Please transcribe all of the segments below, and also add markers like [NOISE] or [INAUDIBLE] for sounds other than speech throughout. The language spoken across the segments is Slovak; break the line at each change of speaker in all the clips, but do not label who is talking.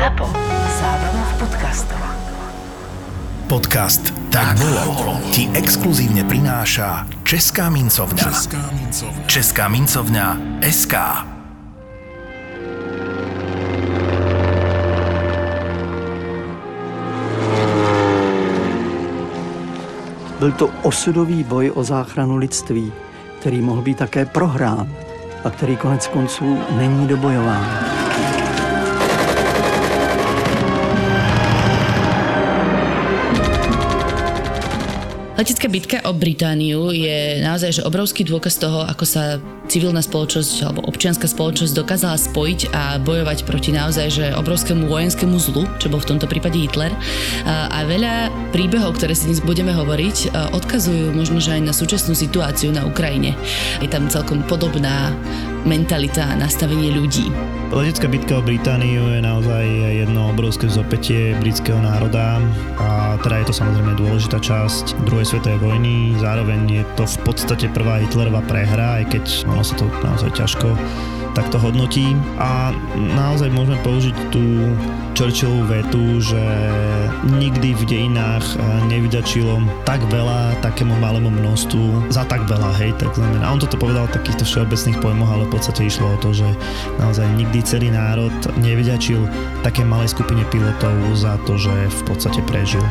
ZAPO. Zábrná v podcastov.
Podcast Tak bolo ti exkluzívne prináša Česká mincovňa. Česká mincovňa. Česká mincovňa SK.
Byl to osudový boj o záchranu lidství, který mohl být také prohrán a který konec konců není dobojován.
Letecká bitka o Britániu je naozaj že obrovský dôkaz toho, ako sa civilná spoločnosť alebo občianská spoločnosť dokázala spojiť a bojovať proti naozaj že obrovskému vojenskému zlu, čo bol v tomto prípade Hitler. A veľa príbehov, ktoré si dnes budeme hovoriť, odkazujú možno že aj na súčasnú situáciu na Ukrajine. Je tam celkom podobná mentalita a nastavenie ľudí.
Letecká bitka o Britániu je naozaj jedno obrovské zopetie britského národa a teda je to samozrejme dôležitá časť druhej svetovej vojny. Zároveň je to v podstate prvá Hitlerová prehra, aj keď ono sa to naozaj ťažko takto hodnotí a naozaj môžeme použiť tú Churchillovú vetu, že nikdy v dejinách eh, nevydačilo tak veľa takému malému množstvu za tak veľa, hej, tak znamená. A on toto povedal v takýchto všeobecných pojmoch, ale v podstate išlo o to, že naozaj nikdy celý národ nevydačil také malej skupine pilotov za to, že v podstate prežil.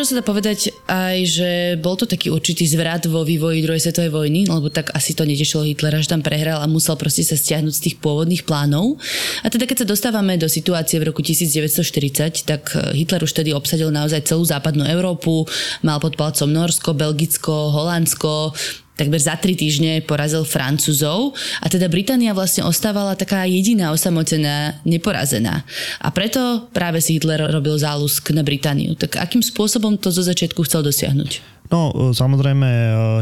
No môže sa dá povedať aj, že bol to taký určitý zvrat vo vývoji druhej svetovej vojny, lebo tak asi to netešilo Hitlera, že tam prehral a musel proste sa stiahnuť z tých pôvodných plánov. A teda keď sa dostávame do situácie v roku 1940, tak Hitler už tedy obsadil naozaj celú západnú Európu, mal pod palcom Norsko, Belgicko, Holandsko, takmer za tri týždne porazil Francúzov a teda Británia vlastne ostávala taká jediná osamotená, neporazená. A preto práve si Hitler robil zálusk na Britániu. Tak akým spôsobom to zo začiatku chcel dosiahnuť?
No, samozrejme,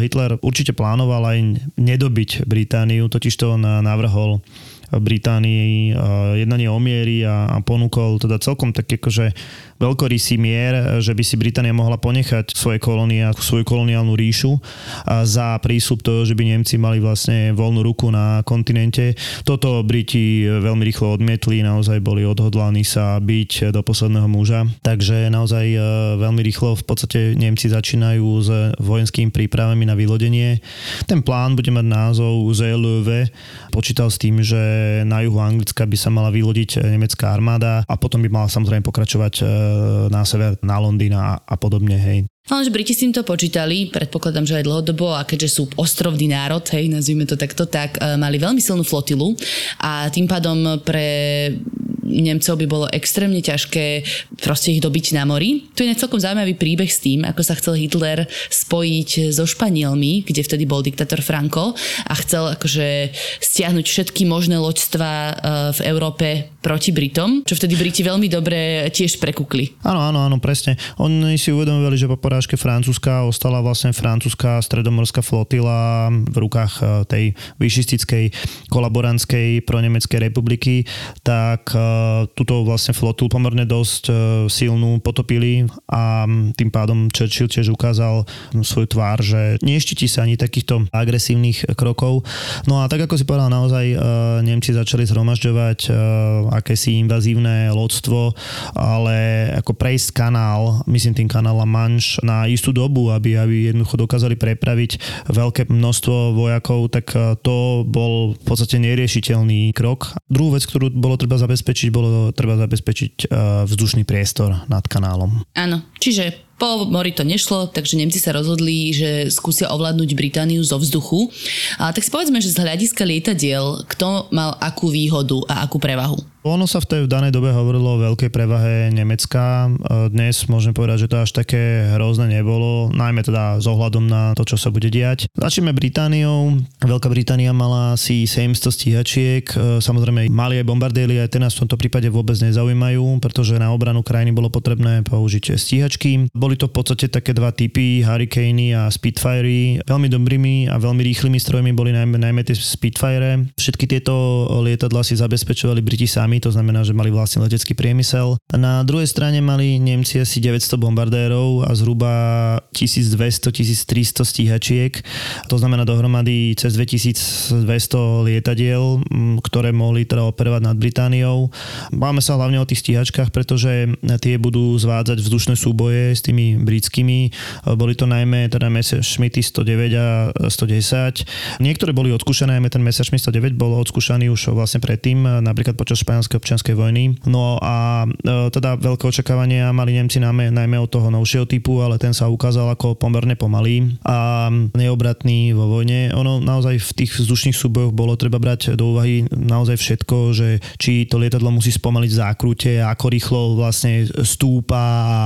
Hitler určite plánoval aj nedobiť Britániu, totiž to navrhol Británii jednanie o miery a, a ponúkol teda celkom tak akože veľkorysý mier, že by si Británia mohla ponechať svoje kolónie, svoju koloniálnu ríšu za prísľub toho, že by Nemci mali vlastne voľnú ruku na kontinente. Toto Briti veľmi rýchlo odmietli, naozaj boli odhodlaní sa byť do posledného muža. Takže naozaj e, veľmi rýchlo v podstate Nemci začínajú s vojenskými prípravami na vylodenie. Ten plán bude mať názov ZLV. Počítal s tým, že na juhu Anglicka by sa mala vylodiť nemecká armáda a potom by mala samozrejme pokračovať e, na sever, na Londýn a, a podobne, hej.
Ale že Briti s týmto počítali, predpokladám, že aj dlhodobo a keďže sú ostrovný národ, hej, nazvime to takto, tak uh, mali veľmi silnú flotilu a tým pádom pre Nemcov by bolo extrémne ťažké proste ich dobiť na mori. Tu je celkom zaujímavý príbeh s tým, ako sa chcel Hitler spojiť so Španielmi, kde vtedy bol diktátor Franco a chcel akože stiahnuť všetky možné loďstva e, v Európe proti Britom, čo vtedy Briti veľmi dobre tiež prekukli.
Áno, áno, áno, presne. Oni si uvedomovali, že po porážke Francúzska ostala vlastne francúzska stredomorská flotila v rukách e, tej vyšistickej kolaborantskej pro Nemeckej republiky, tak e, túto vlastne flotu pomerne dosť e, silnú potopili a tým pádom Churchill tiež ukázal svoju tvár, že neštiti sa ani takýchto agresívnych krokov. No a tak ako si povedal, naozaj Nemci začali zhromažďovať akési invazívne lodstvo, ale ako prejsť kanál, myslím tým kanál La Manche na istú dobu, aby, aby jednoducho dokázali prepraviť veľké množstvo vojakov, tak to bol v podstate neriešiteľný krok. Druhú vec, ktorú bolo treba zabezpečiť, bolo treba zabezpečiť eh, vzdušný priestor nad kanálom.
Áno, čiže po mori to nešlo, takže Nemci sa rozhodli, že skúsia ovládnuť Britániu zo vzduchu. A tak si povedzme, že z hľadiska lietadiel, kto mal akú výhodu a akú prevahu?
Ono sa v tej v danej dobe hovorilo o veľkej prevahe Nemecka. Dnes môžeme povedať, že to až také hrozné nebolo, najmä teda s ohľadom na to, čo sa bude diať. Začneme Britániou. Veľká Británia mala asi 700 stíhačiek. Samozrejme, mali aj bombardéry, aj tie nás v tomto prípade vôbec nezaujímajú, pretože na obranu krajiny bolo potrebné použiť stíhačky. Boli to v podstate také dva typy, Hurricane a Spitfire. Veľmi dobrými a veľmi rýchlymi strojmi boli najmä, najmä tie Spitfire. Všetky tieto lietadla si zabezpečovali Briti sami to znamená, že mali vlastný letecký priemysel. Na druhej strane mali Nemci asi 900 bombardérov a zhruba 1200-1300 stíhačiek. To znamená dohromady cez 2200 lietadiel, ktoré mohli teda operovať nad Britániou. Máme sa hlavne o tých stíhačkách, pretože tie budú zvádzať vzdušné súboje s tými britskými. Boli to najmä teda Messerschmitty 109 a 110. Niektoré boli odskúšané, najmä ten Messerschmitt 109 bol odskúšaný už vlastne predtým, napríklad počas španielskej občianskej vojny. No a e, teda veľké očakávania mali Nemci najmä, najmä od toho novšieho typu, ale ten sa ukázal ako pomerne pomalý a neobratný vo vojne. Ono naozaj v tých vzdušných súbojoch bolo treba brať do úvahy naozaj všetko, že či to lietadlo musí spomaliť v zákrute, ako rýchlo vlastne stúpa a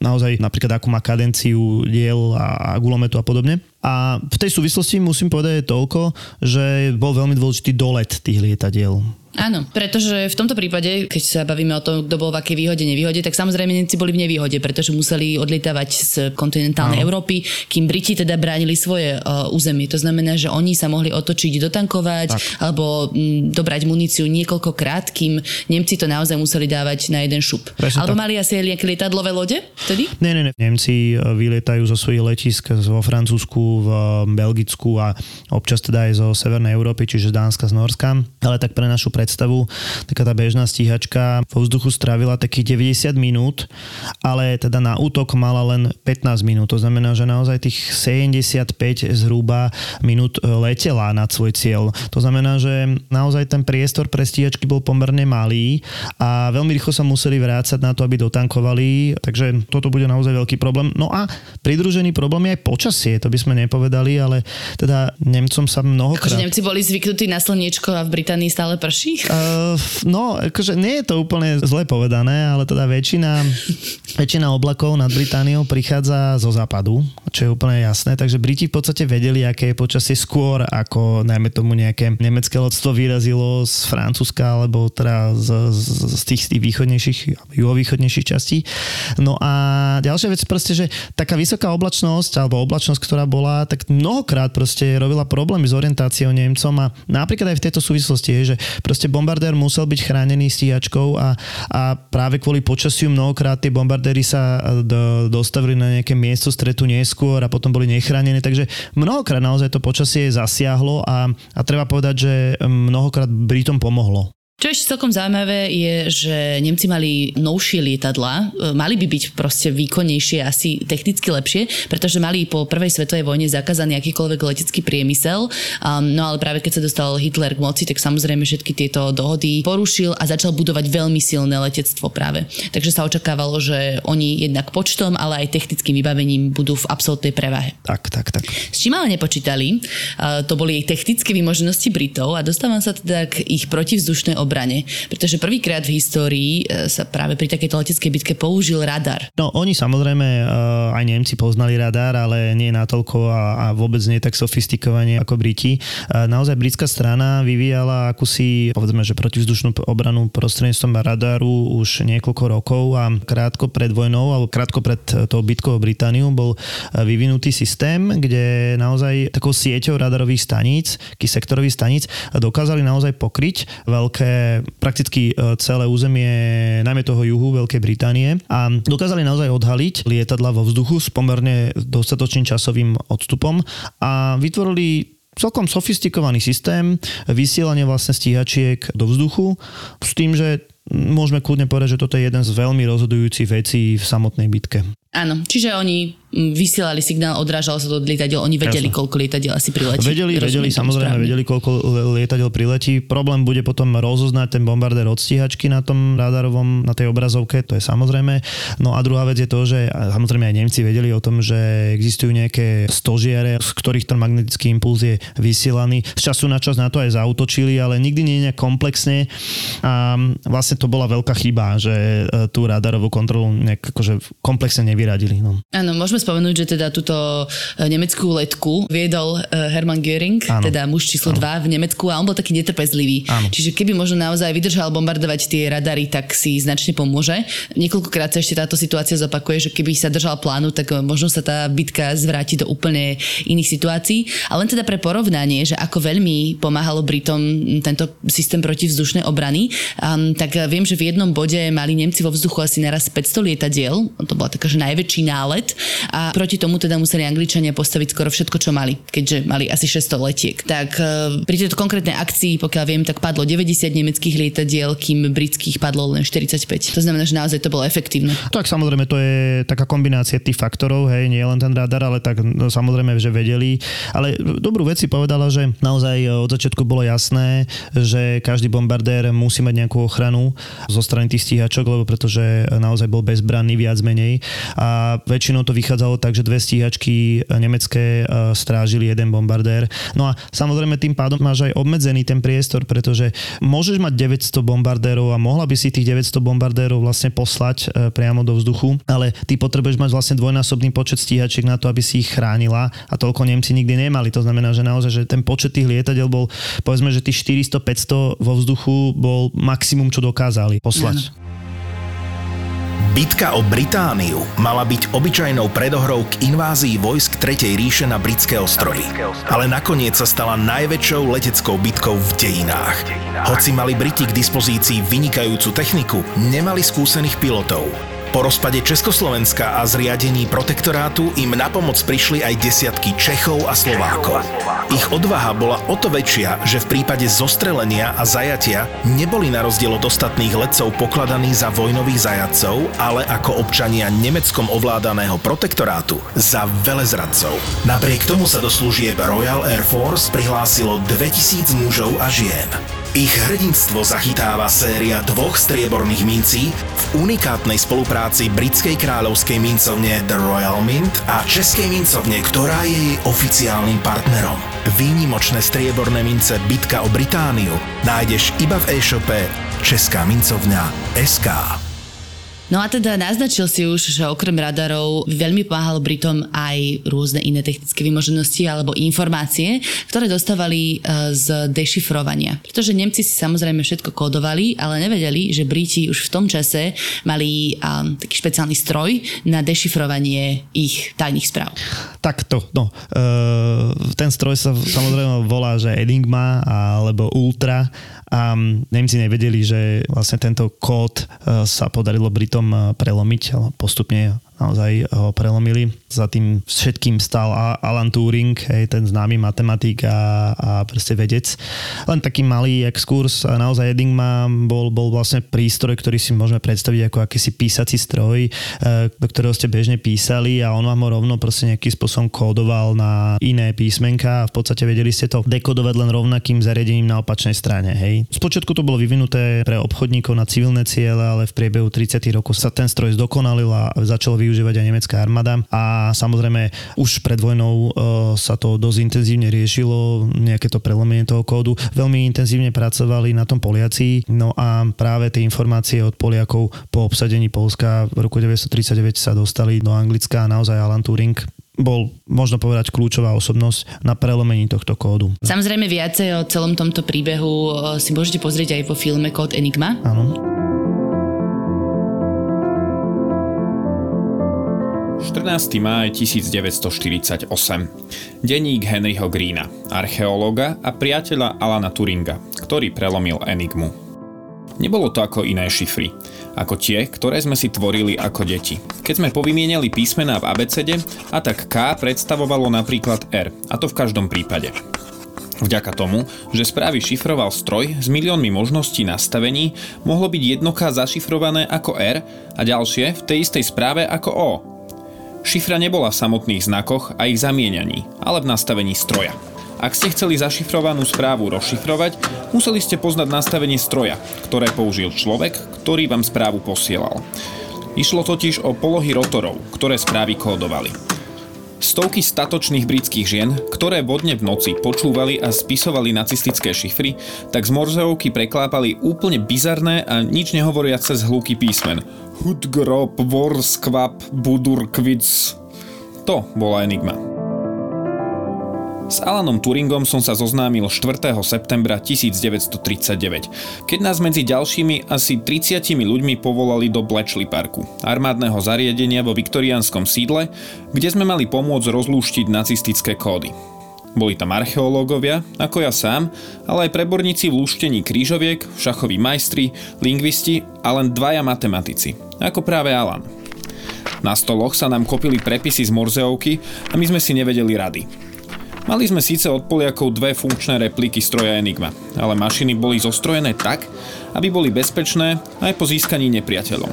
naozaj napríklad akú má kadenciu diel a gulometu a podobne. A v tej súvislosti musím povedať toľko, že bol veľmi dôležitý dolet tých lietadiel.
Áno, pretože v tomto prípade, keď sa bavíme o tom, kto bol v akej výhode, nevýhode, tak samozrejme Nemci boli v nevýhode, pretože museli odlietavať z kontinentálnej Áno. Európy, kým Briti teda bránili svoje uh, územie. To znamená, že oni sa mohli otočiť, dotankovať tak. alebo m, dobrať muníciu niekoľkokrát, kým Nemci to naozaj museli dávať na jeden šup. Presne alebo tak. mali asi nejaké lietadlové lode vtedy?
Nie, nie, nie. Nemci e, vylietajú zo svojich letisk vo Francúzsku, v Belgicku a občas teda aj zo Severnej Európy, čiže z Dánska, z Norska. Ale tak pre našu predstavu, taká tá bežná stíhačka vo vzduchu strávila takých 90 minút, ale teda na útok mala len 15 minút. To znamená, že naozaj tých 75 zhruba minút e, letela nad svoj cieľ. To znamená, že naozaj ten priestor pre stíhačky bol pomerne malý a veľmi rýchlo sa museli vrácať na to, aby dotankovali, takže toto bude naozaj veľký problém. No a pridružený problém je aj počasie, to by sme nepovedali, ale teda Nemcom sa mnohokrát...
Akože Nemci boli zvyknutí na slniečko a v Británii stále prší?
Uh, no, akože nie je to úplne zle povedané, ale teda väčšina, [LAUGHS] väčšina oblakov nad Britániou prichádza zo západu, čo je úplne jasné, takže Briti v podstate vedeli, aké je počasie skôr, ako najmä tomu nejaké nemecké lodstvo vyrazilo z Francúzska, alebo teda z, z, z tých, z tých východnejších, juhovýchodnejších častí. No a ďalšia vec proste, že taká vysoká oblačnosť, alebo oblačnosť, ktorá bola, tak mnohokrát proste robila problémy s orientáciou Nemcom a napríklad aj v tejto súvislosti je, že proste bombardér musel byť chránený stíhačkou a, a práve kvôli počasiu mnohokrát tie bombardéry sa e, do, dostavili na nejaké miesto stretu neskôr a potom boli nechránené, takže mnohokrát naozaj to počasie zasiahlo a, a treba povedať, že mnohokrát Britom pomohlo.
Čo ešte celkom zaujímavé je, že Nemci mali novšie lietadla, e, mali by byť proste výkonnejšie, asi technicky lepšie, pretože mali po prvej svetovej vojne zakázaný akýkoľvek letecký priemysel, no ale práve keď sa dostal Hitler k moci, tak samozrejme všetky tieto dohody porušil a začal budovať veľmi silné letectvo práve. Takže sa očakávalo, že oni jednak počtom, ale aj technickým vybavením budú v absolútnej prevahe.
Tak, tak, tak.
S čím ale nepočítali, to boli technické vymoženosti Britov a dostávam sa teda k ich protivzdušnej obrane, pretože prvýkrát v histórii e, sa práve pri takejto leteckej bitke použil radar.
No oni samozrejme e, aj Nemci poznali radar, ale nie natoľko a, a vôbec nie tak sofistikovane ako Briti. E, naozaj britská strana vyvíjala akúsi, povedzme, že protivzdušnú obranu prostredníctvom radaru už niekoľko rokov a krátko pred vojnou, alebo krátko pred tou bitkou o Britániu bol vyvinutý systém, kde naozaj takou sieťou radarových staníc, sektorových staníc dokázali naozaj pokryť veľké prakticky e, celé územie, najmä toho juhu Veľkej Británie a dokázali naozaj odhaliť lietadla vo vzduchu s pomerne dostatočným časovým odstupom a vytvorili celkom sofistikovaný systém vysielania vlastne stíhačiek do vzduchu s tým, že môžeme kľudne povedať, že toto je jeden z veľmi rozhodujúcich vecí v samotnej bitke.
Áno, čiže oni vysielali signál, odrážalo sa to od lietadiel, oni vedeli, Jasne. koľko lietadiel asi priletí.
Vedeli, vedeli, samozrejme, správne. vedeli, koľko lietadiel priletí. Problém bude potom rozoznať ten bombardér od stíhačky na tom radarovom, na tej obrazovke, to je samozrejme. No a druhá vec je to, že samozrejme aj Nemci vedeli o tom, že existujú nejaké stožiare, z ktorých ten magnetický impuls je vysielaný. Z času na čas na to aj zautočili, ale nikdy nie nejak komplexne. A vlastne to bola veľká chyba, že e, tú radarovú kontrolu nejak akože komplexne nevyriešili vyradili. No.
Áno, môžeme spomenúť, že teda túto e, nemeckú letku viedol e, Hermann Göring,
Áno.
teda muž číslo 2 v Nemecku a on bol taký netrpezlivý.
Áno.
Čiže keby možno naozaj vydržal bombardovať tie radary, tak si značne pomôže. Niekoľkokrát sa ešte táto situácia zopakuje, že keby sa držal plánu, tak e, možno sa tá bitka zvráti do úplne iných situácií. A len teda pre porovnanie, že ako veľmi pomáhalo Britom tento systém protivzdušnej obrany, um, tak viem, že v jednom bode mali Nemci vo vzduchu asi naraz 500 lietadiel, to bola taká, že najväčší nálet a proti tomu teda museli Angličania postaviť skoro všetko, čo mali, keďže mali asi 600 letiek. Tak uh, pri tejto konkrétnej akcii, pokiaľ viem, tak padlo 90 nemeckých lietadiel, kým britských padlo len 45. To znamená, že naozaj to bolo efektívne.
Tak samozrejme, to je taká kombinácia tých faktorov, hej, nie len ten radar, ale tak no, samozrejme, že vedeli. Ale dobrú vec si povedala, že naozaj od začiatku bolo jasné, že každý bombardér musí mať nejakú ochranu zo strany tých stíhačok, lebo pretože naozaj bol bezbranný viac menej. A väčšinou to vychádzalo tak, že dve stíhačky nemecké e, strážili jeden bombardér. No a samozrejme tým pádom máš aj obmedzený ten priestor, pretože môžeš mať 900 bombardérov a mohla by si tých 900 bombardérov vlastne poslať e, priamo do vzduchu, ale ty potrebuješ mať vlastne dvojnásobný počet stíhačiek na to, aby si ich chránila a toľko Nemci nikdy nemali. To znamená, že naozaj, že ten počet tých lietadiel bol, povedzme, že tých 400-500 vo vzduchu bol maximum, čo dokázali poslať.
Bitka o Britániu mala byť obyčajnou predohrou k invázii vojsk Tretej ríše na britské ostrovy. Ale nakoniec sa stala najväčšou leteckou bitkou v dejinách. Hoci mali Briti k dispozícii vynikajúcu techniku, nemali skúsených pilotov. Po rozpade Československa a zriadení protektorátu im na pomoc prišli aj desiatky Čechov a Slovákov. Ich odvaha bola o to väčšia, že v prípade zostrelenia a zajatia neboli na rozdiel od ostatných letcov pokladaní za vojnových zajatcov, ale ako občania nemeckom ovládaného protektorátu za velezradcov. Napriek tomu sa do služieb Royal Air Force prihlásilo 2000 mužov a žien. Ich hrdinstvo zachytáva séria dvoch strieborných mincí v unikátnej spolupráci britskej kráľovskej mincovne The Royal Mint a českej mincovne, ktorá je jej oficiálnym partnerom. Výnimočné strieborné mince Bitka o Britániu nájdeš iba v e-shope Česká mincovňa SK.
No a teda naznačil si už, že okrem radarov veľmi pomáhalo Britom aj rôzne iné technické vymoženosti alebo informácie, ktoré dostávali e, z dešifrovania. Pretože Nemci si samozrejme všetko kódovali, ale nevedeli, že Briti už v tom čase mali um, taký špeciálny stroj na dešifrovanie ich tajných správ.
Takto, no. Uh, ten stroj sa samozrejme volá, že Enigma alebo Ultra a Nemci nevedeli, že vlastne tento kód uh, sa podarilo Britom uh, prelomiť, ale postupne naozaj ho prelomili. Za tým všetkým stal Alan Turing, hej, ten známy matematik a, a proste vedec. Len taký malý exkurs, naozaj Enigma bol, bol vlastne prístroj, ktorý si môžeme predstaviť ako akýsi písací stroj, e, do ktorého ste bežne písali a on vám ho rovno proste nejakým spôsobom kódoval na iné písmenka a v podstate vedeli ste to dekodovať len rovnakým zariadením na opačnej strane. Hej. Spočiatku to bolo vyvinuté pre obchodníkov na civilné ciele, ale v priebehu 30 rokov sa ten stroj zdokonalil a začal využívať aj nemecká armáda a samozrejme už pred vojnou uh, sa to dosť intenzívne riešilo, nejaké to prelomenie toho kódu. Veľmi intenzívne pracovali na tom Poliaci, no a práve tie informácie od Poliakov po obsadení Polska v roku 1939 sa dostali do Anglicka a naozaj Alan Turing bol, možno povedať, kľúčová osobnosť na prelomení tohto kódu.
Samozrejme viacej o celom tomto príbehu e, si môžete pozrieť aj vo filme Kód Enigma.
Áno.
14. máj 1948. Denník Henryho Greena, archeológa a priateľa Alana Turinga, ktorý prelomil Enigmu. Nebolo to ako iné šifry, ako tie, ktoré sme si tvorili ako deti. Keď sme povymieniali písmená v abecede, a tak K predstavovalo napríklad R, a to v každom prípade. Vďaka tomu, že správy šifroval stroj s miliónmi možností nastavení, mohlo byť jedno K zašifrované ako R a ďalšie v tej istej správe ako O, Šifra nebola v samotných znakoch a ich zamieňaní, ale v nastavení stroja. Ak ste chceli zašifrovanú správu rozšifrovať, museli ste poznať nastavenie stroja, ktoré použil človek, ktorý vám správu posielal. Išlo totiž o polohy rotorov, ktoré správy kódovali. Stovky statočných britských žien, ktoré vodne v noci počúvali a spisovali nacistické šifry, tak z morzeovky preklápali úplne bizarné a nič nehovoriace zhluky písmen. Hudgrop, Vorskvap, Budurkvic. To bola enigma. S Alanom Turingom som sa zoznámil 4. septembra 1939, keď nás medzi ďalšími asi 30 ľuďmi povolali do Bletchley Parku, armádneho zariadenia vo viktoriánskom sídle, kde sme mali pomôcť rozlúštiť nacistické kódy. Boli tam archeológovia, ako ja sám, ale aj preborníci v lúštení krížoviek, šachoví majstri, lingvisti a len dvaja matematici, ako práve Alan. Na stoloch sa nám kopili prepisy z Morzeovky a my sme si nevedeli rady. Mali sme síce od Poliakov dve funkčné repliky stroja Enigma, ale mašiny boli zostrojené tak, aby boli bezpečné aj po získaní nepriateľom.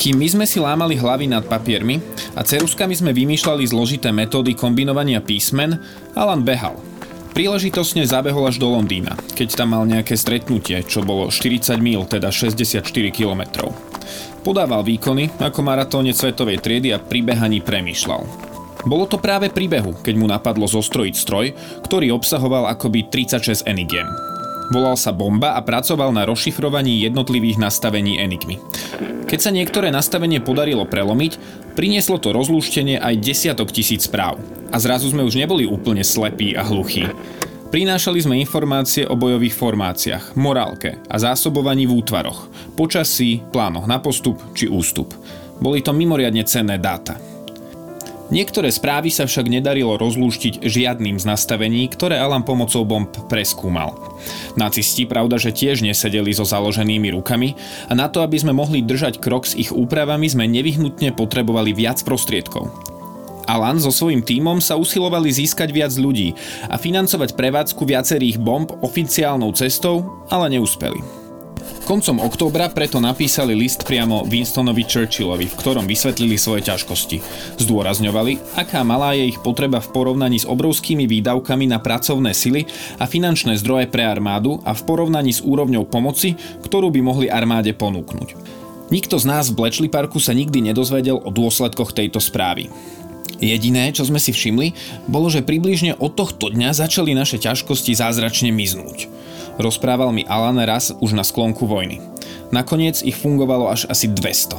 Kým my sme si lámali hlavy nad papiermi a ceruskami sme vymýšľali zložité metódy kombinovania písmen, Alan behal. Príležitosne zabehol až do Londýna, keď tam mal nejaké stretnutie, čo bolo 40 mil, teda 64 kilometrov. Podával výkony ako maratóne svetovej triedy a pri behaní premýšľal. Bolo to práve príbehu, keď mu napadlo zostrojiť stroj, ktorý obsahoval akoby 36 enigiem. Volal sa Bomba a pracoval na rozšifrovaní jednotlivých nastavení Enigmy. Keď sa niektoré nastavenie podarilo prelomiť, prinieslo to rozlúštenie aj desiatok tisíc správ. A zrazu sme už neboli úplne slepí a hluchí. Prinášali sme informácie o bojových formáciách, morálke a zásobovaní v útvaroch, počasí, plánoch na postup či ústup. Boli to mimoriadne cenné dáta. Niektoré správy sa však nedarilo rozlúštiť žiadnym z nastavení, ktoré Alan pomocou bomb preskúmal. Nacisti pravda, že tiež nesedeli so založenými rukami a na to, aby sme mohli držať krok s ich úpravami, sme nevyhnutne potrebovali viac prostriedkov. Alan so svojím tímom sa usilovali získať viac ľudí a financovať prevádzku viacerých bomb oficiálnou cestou, ale neúspeli. Koncom októbra preto napísali list priamo Winstonovi Churchillovi, v ktorom vysvetlili svoje ťažkosti. Zdôrazňovali, aká malá je ich potreba v porovnaní s obrovskými výdavkami na pracovné sily a finančné zdroje pre armádu a v porovnaní s úrovňou pomoci, ktorú by mohli armáde ponúknuť. Nikto z nás v Bletchley Parku sa nikdy nedozvedel o dôsledkoch tejto správy. Jediné, čo sme si všimli, bolo, že približne od tohto dňa začali naše ťažkosti zázračne miznúť. Rozprával mi Alan raz už na sklonku vojny. Nakoniec ich fungovalo až asi 200.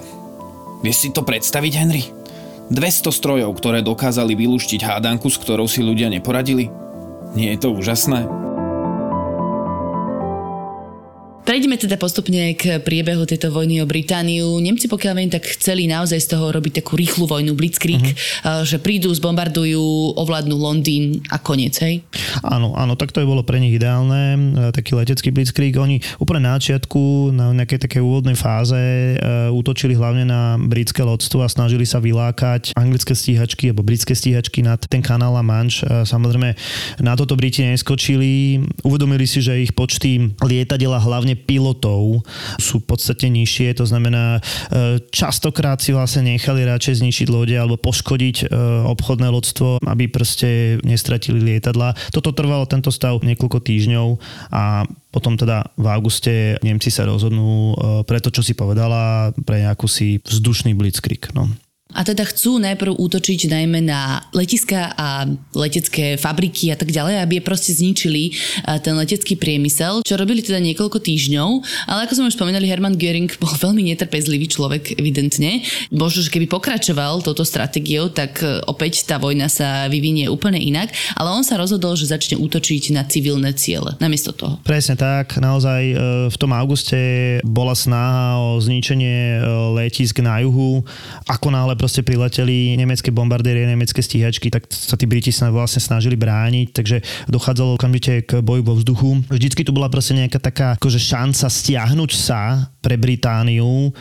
Vieš si to predstaviť, Henry? 200 strojov, ktoré dokázali vylúštiť hádanku, s ktorou si ľudia neporadili? Nie je to úžasné?
Prejdeme teda postupne k priebehu tejto vojny o Britániu. Nemci, pokiaľ viem, tak chceli naozaj z toho robiť takú rýchlu vojnu, blitzkrieg, uh-huh. že prídu, zbombardujú, ovládnu Londýn a koniec, hej?
Áno, áno, tak to je bolo pre nich ideálne, e, taký letecký blitzkrieg. Oni úplne na začiatku, na nejakej takej úvodnej fáze uh, útočili hlavne na britské lodstvo a snažili sa vylákať anglické stíhačky alebo britské stíhačky nad ten kanál a Manš. Uh, samozrejme, na toto Briti neskočili. Uvedomili si, že ich počty lietadela hlavne pilotov sú podstate nižšie, to znamená e, častokrát si vlastne nechali radšej zničiť lode alebo poškodiť e, obchodné lodstvo, aby proste nestratili lietadla. Toto trvalo tento stav niekoľko týždňov a potom teda v auguste Nemci sa rozhodnú e, pre to, čo si povedala, pre nejakú si vzdušný blitzkrieg. No.
A teda chcú najprv útočiť najmä na letiska a letecké fabriky a tak ďalej, aby je proste zničili ten letecký priemysel, čo robili teda niekoľko týždňov, ale ako sme už spomínali, Hermann Göring bol [LAUGHS] veľmi netrpezlivý človek, evidentne. Možno, že keby pokračoval touto stratégiou, tak e, opäť tá vojna sa vyvinie úplne inak, ale on sa rozhodol, že začne útočiť na civilné ciele, namiesto toho.
Presne tak, naozaj e, v tom auguste bola snaha o zničenie e, letisk na juhu, ako náhle proste prileteli nemecké bombardérie, nemecké stíhačky, tak sa tí Briti sa vlastne snažili brániť, takže dochádzalo okamžite k boju vo vzduchu. Vždycky tu bola proste nejaká taká akože šanca stiahnuť sa pre Britániu e,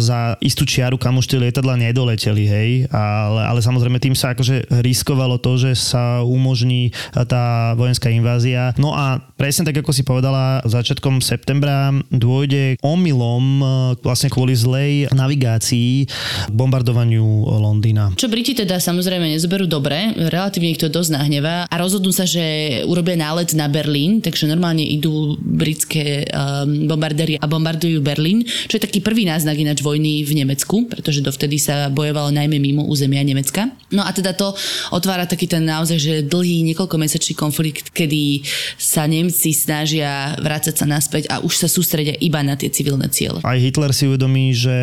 za istú čiaru, kam už tie lietadla nedoleteli, hej, ale, ale samozrejme tým sa akože riskovalo to, že sa umožní tá vojenská invázia. No a presne tak, ako si povedala, začiatkom septembra dôjde omylom e, vlastne kvôli zlej navigácii bombardovaniu Londýna.
Čo Briti teda samozrejme nezoberú dobre, relatívne ich to dosť nahnevá a rozhodnú sa, že urobia nálet na Berlín, takže normálne idú britské um, bombardéry a bombardujú Berlín Berlín, čo je taký prvý náznak ináč vojny v Nemecku, pretože dovtedy sa bojovalo najmä mimo územia Nemecka. No a teda to otvára taký ten naozaj, že dlhý niekoľkomesačný konflikt, kedy sa Nemci snažia vrácať sa naspäť a už sa sústredia iba na tie civilné ciele.
Aj Hitler si uvedomí, že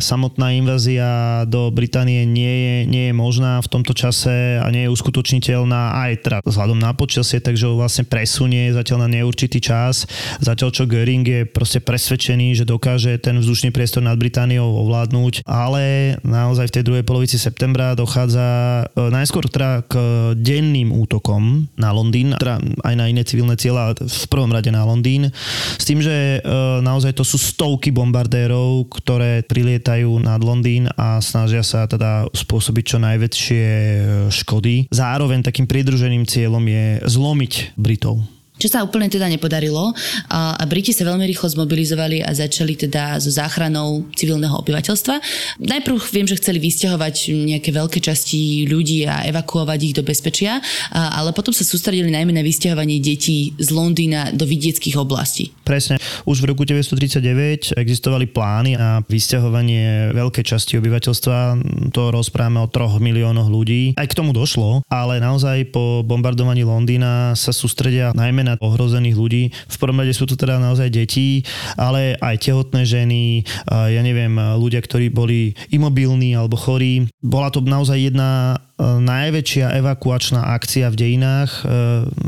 samotná invázia do Británie nie je, nie je možná v tomto čase a nie je uskutočniteľná aj teda vzhľadom na počasie, takže ho vlastne presunie zatiaľ na neurčitý čas. Zatiaľ čo Göring je proste presvedčený, že dokáže ten vzdušný priestor nad Britániou ovládnuť, ale naozaj v tej druhej polovici septembra dochádza e, najskôr teda k denným útokom na Londýn, teda aj na iné civilné cieľa, v prvom rade na Londýn, s tým, že e, naozaj to sú stovky bombardérov, ktoré prilietajú nad Londýn a snažia sa teda spôsobiť čo najväčšie e, škody. Zároveň takým pridruženým cieľom je zlomiť Britov.
Čo sa úplne teda nepodarilo a, a Briti sa veľmi rýchlo zmobilizovali a začali teda so záchranou civilného obyvateľstva. Najprv viem, že chceli vysťahovať nejaké veľké časti ľudí a evakuovať ich do bezpečia, a, ale potom sa sústredili najmä na vysťahovanie detí z Londýna do vidieckých oblastí.
Presne. Už v roku 1939 existovali plány na vysťahovanie veľkej časti obyvateľstva. To rozprávame o troch miliónoch ľudí. Aj k tomu došlo, ale naozaj po bombardovaní Londýna sa sústredia najmä na na ohrozených ľudí. V prvom rade sú to teda naozaj deti, ale aj tehotné ženy, ja neviem, ľudia, ktorí boli imobilní alebo chorí. Bola to naozaj jedna e, najväčšia evakuačná akcia v dejinách e,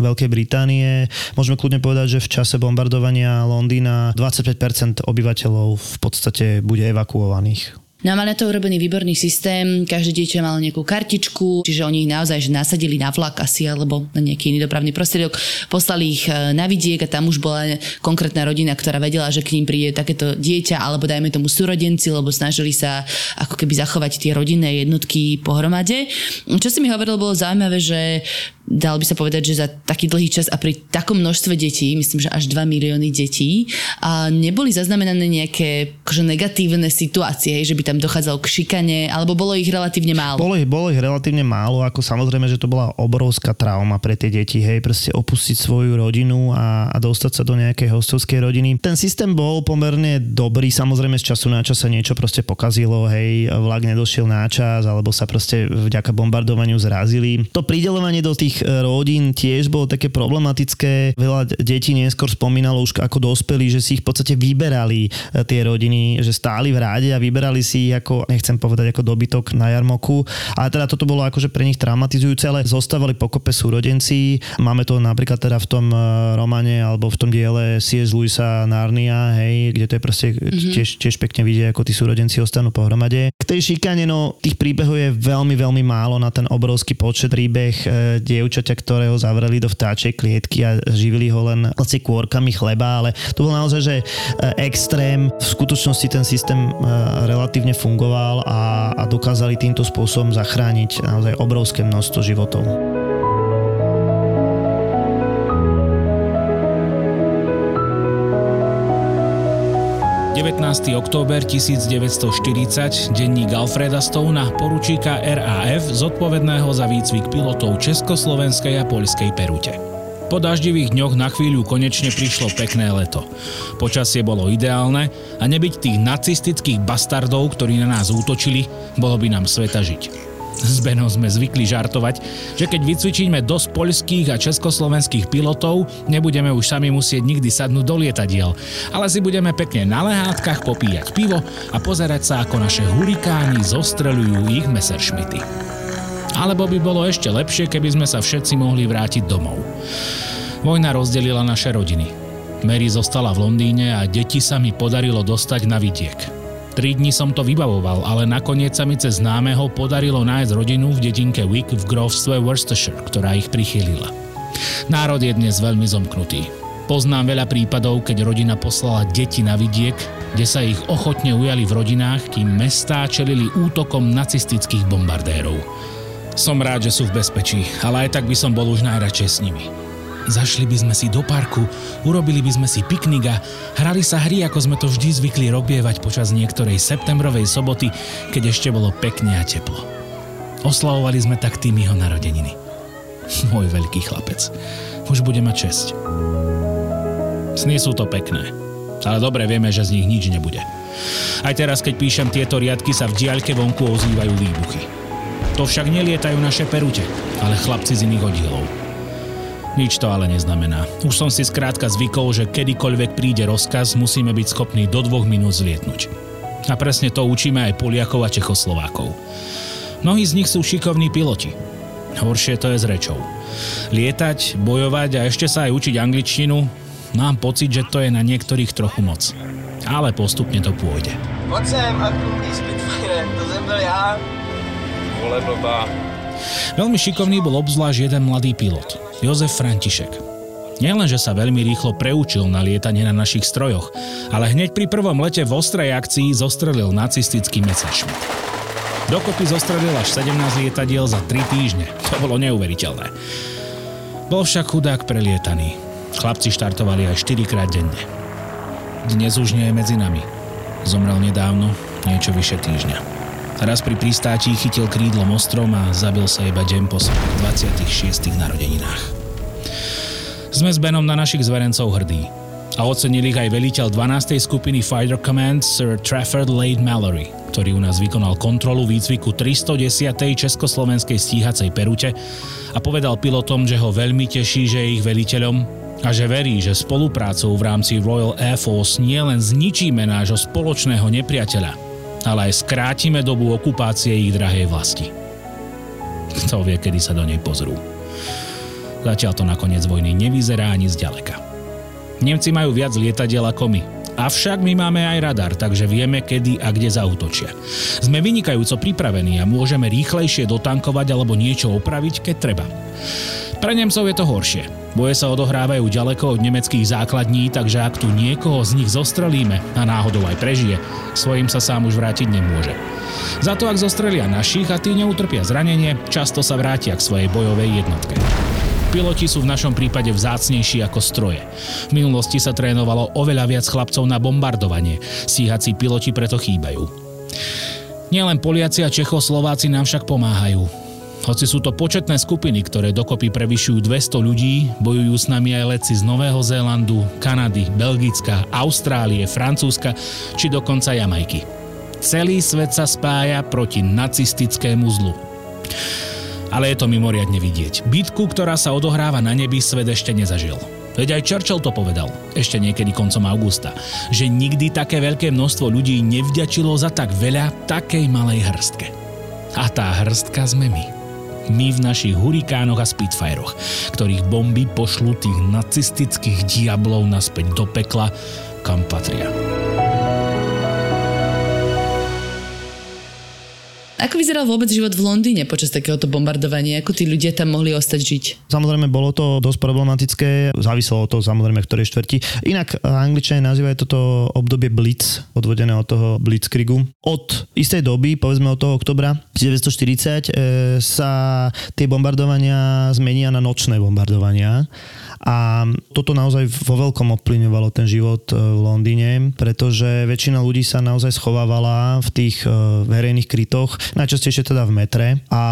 Veľkej Británie. Môžeme kľudne povedať, že v čase bombardovania Londýna 25% obyvateľov v podstate bude evakuovaných.
No a mali na to urobený výborný systém, každé dieťa malo nejakú kartičku, čiže oni ich naozaj že nasadili na vlak asi alebo na nejaký iný dopravný prostriedok, poslali ich e, na vidiek a tam už bola konkrétna rodina, ktorá vedela, že k ním príde takéto dieťa alebo dajme tomu súrodenci, lebo snažili sa ako keby zachovať tie rodinné jednotky pohromade. Čo si mi hovoril, bolo zaujímavé, že dal by sa povedať, že za taký dlhý čas a pri takom množstve detí, myslím, že až 2 milióny detí, a neboli zaznamenané nejaké akože negatívne situácie, že by tam dochádzalo k šikane, alebo bolo ich relatívne málo?
Bolo ich, bolo ich relatívne málo, ako samozrejme, že to bola obrovská trauma pre tie deti, hej, proste opustiť svoju rodinu a, a dostať sa do nejakej hostovskej rodiny. Ten systém bol pomerne dobrý, samozrejme z času na čas sa niečo proste pokazilo, hej, vlak nedošiel na čas, alebo sa proste vďaka bombardovaniu zrazili. To pridelovanie do tých tých e, rodín tiež bolo také problematické. Veľa detí neskôr spomínalo už ako dospelí, že si ich v podstate vyberali e, tie rodiny, že stáli v ráde a vyberali si ich ako, nechcem povedať, ako dobytok na jarmoku. A teda toto bolo akože pre nich traumatizujúce, ale zostávali pokope súrodenci. Máme to napríklad teda v tom e, romane alebo v tom diele C.S. Lewisa Narnia, hej, kde to je proste mm-hmm. tiež, tiež pekne vidieť, ako tí súrodenci ostanú pohromade. K tej šikane, no tých príbehov je veľmi, veľmi málo na ten obrovský počet príbeh, kde dievčaťa, ktoré ho zavreli do vtáčej klietky a živili ho len asi kôrkami chleba, ale to bol naozaj, že e, extrém. V skutočnosti ten systém e, relatívne fungoval a, a dokázali týmto spôsobom zachrániť naozaj obrovské množstvo životov.
19. október 1940 denník Alfreda Stouna, poručíka RAF, zodpovedného za výcvik pilotov Československej a Poľskej Perute. Po daždivých dňoch na chvíľu konečne prišlo pekné leto. Počasie bolo ideálne a nebyť tých nacistických bastardov, ktorí na nás útočili, bolo by nám sveta žiť. S Benom sme zvykli žartovať, že keď vycvičíme dosť poľských a československých pilotov, nebudeme už sami musieť nikdy sadnúť do lietadiel, ale si budeme pekne na lehátkach popíjať pivo a pozerať sa, ako naše hurikáni zostrelujú ich Messerschmitty. Alebo by bolo ešte lepšie, keby sme sa všetci mohli vrátiť domov. Vojna rozdelila naše rodiny. Mary zostala v Londýne a deti sa mi podarilo dostať na vidiek. Tri dni som to vybavoval, ale nakoniec sa mi cez známeho podarilo nájsť rodinu v dedinke Wick v grovstve Worcestershire, ktorá ich prichylila. Národ je dnes veľmi zomknutý. Poznám veľa prípadov, keď rodina poslala deti na vidiek, kde sa ich ochotne ujali v rodinách, kým mestá čelili útokom nacistických bombardérov. Som rád, že sú v bezpečí, ale aj tak by som bol už najradšej s nimi. Zašli by sme si do parku, urobili by sme si piknik a hrali sa hry, ako sme to vždy zvykli robievať počas niektorej septembrovej soboty, keď ešte bolo pekne a teplo. Oslavovali sme tak tým jeho narodeniny. [LAUGHS] Môj veľký chlapec. Už bude mať česť. Sny sú to pekné. Ale dobre vieme, že z nich nič nebude. Aj teraz, keď píšem tieto riadky, sa v diaľke vonku ozývajú výbuchy. To však nelietajú naše perute, ale chlapci z iných oddielov. Nič to ale neznamená. Už som si skrátka zvykol, že kedykoľvek príde rozkaz, musíme byť schopní do dvoch minút zlietnúť. A presne to učíme aj Poliakov a Čechoslovákov. Mnohí z nich sú šikovní piloti. Horšie to je s rečou. Lietať, bojovať a ešte sa aj učiť angličtinu, mám pocit, že to je na niektorých trochu moc. Ale postupne to pôjde.
Pojď sem, Spitfire, to jsem byl.
Vole blbá.
Veľmi šikovný bol obzvlášť jeden mladý pilot, Jozef František. Nielen, že sa veľmi rýchlo preučil na lietanie na našich strojoch, ale hneď pri prvom lete v ostrej akcii zostrelil nacistický Messerschmitt. Dokopy zostrelil až 17 lietadiel za 3 týždne. To bolo neuveriteľné. Bol však chudák prelietaný. Chlapci štartovali aj 4 krát denne. Dnes už nie je medzi nami. Zomrel nedávno, niečo vyše týždňa. Raz pri pristáti chytil krídlom ostrom a zabil sa iba deň po svojich 26. narodeninách. Sme s Benom na našich zverencov hrdí. A ocenil ich aj veliteľ 12. skupiny Fighter Command Sir Trafford Lade Mallory, ktorý u nás vykonal kontrolu výcviku 310. Československej stíhacej perute a povedal pilotom, že ho veľmi teší, že je ich veliteľom a že verí, že spoluprácou v rámci Royal Air Force nielen zničíme nášho spoločného nepriateľa, ale aj skrátime dobu okupácie ich drahej vlasti. Kto vie, kedy sa do nej pozrú. Zatiaľ to nakoniec vojny nevyzerá ani zďaleka. Nemci majú viac lietadiel ako my. Avšak my máme aj radar, takže vieme, kedy a kde zautočia. Sme vynikajúco pripravení a môžeme rýchlejšie dotankovať alebo niečo opraviť, keď treba. Pre Nemcov je to horšie. Boje sa odohrávajú ďaleko od nemeckých základní, takže ak tu niekoho z nich zostrelíme a náhodou aj prežije, svojim sa sám už vrátiť nemôže. Za to, ak zostrelia našich a tí neutrpia zranenie, často sa vrátia k svojej bojovej jednotke. Piloti sú v našom prípade vzácnejší ako stroje. V minulosti sa trénovalo oveľa viac chlapcov na bombardovanie, stíhací piloti preto chýbajú. Nielen Poliaci a Čechoslováci nám však pomáhajú. Hoci sú to početné skupiny, ktoré dokopy prevyšujú 200 ľudí, bojujú s nami aj letci z Nového Zélandu, Kanady, Belgicka, Austrálie, Francúzska či dokonca Jamajky. Celý svet sa spája proti nacistickému zlu. Ale je to mimoriadne vidieť. Bitku, ktorá sa odohráva na nebi, svet ešte nezažil. Veď aj Churchill to povedal, ešte niekedy koncom augusta, že nikdy také veľké množstvo ľudí nevďačilo za tak veľa takej malej hrstke. A tá hrstka sme my. My v našich hurikánoch a Spitfireoch, ktorých bomby pošlú tých nacistických diablov naspäť do pekla, kam patria.
Ako vyzeral vôbec život v Londýne počas takéhoto bombardovania? Ako tí ľudia tam mohli ostať žiť?
Samozrejme, bolo to dosť problematické, záviselo toho samozrejme, v ktorej štvrti. Inak Angličania nazývajú toto obdobie Blitz, odvodené od toho Blitzkriegu. Od istej doby, povedzme od toho oktobra 1940, e, sa tie bombardovania zmenia na nočné bombardovania. A toto naozaj vo veľkom ovplyvňovalo ten život e, v Londýne, pretože väčšina ľudí sa naozaj schovávala v tých e, verejných krytoch, najčastejšie teda v metre a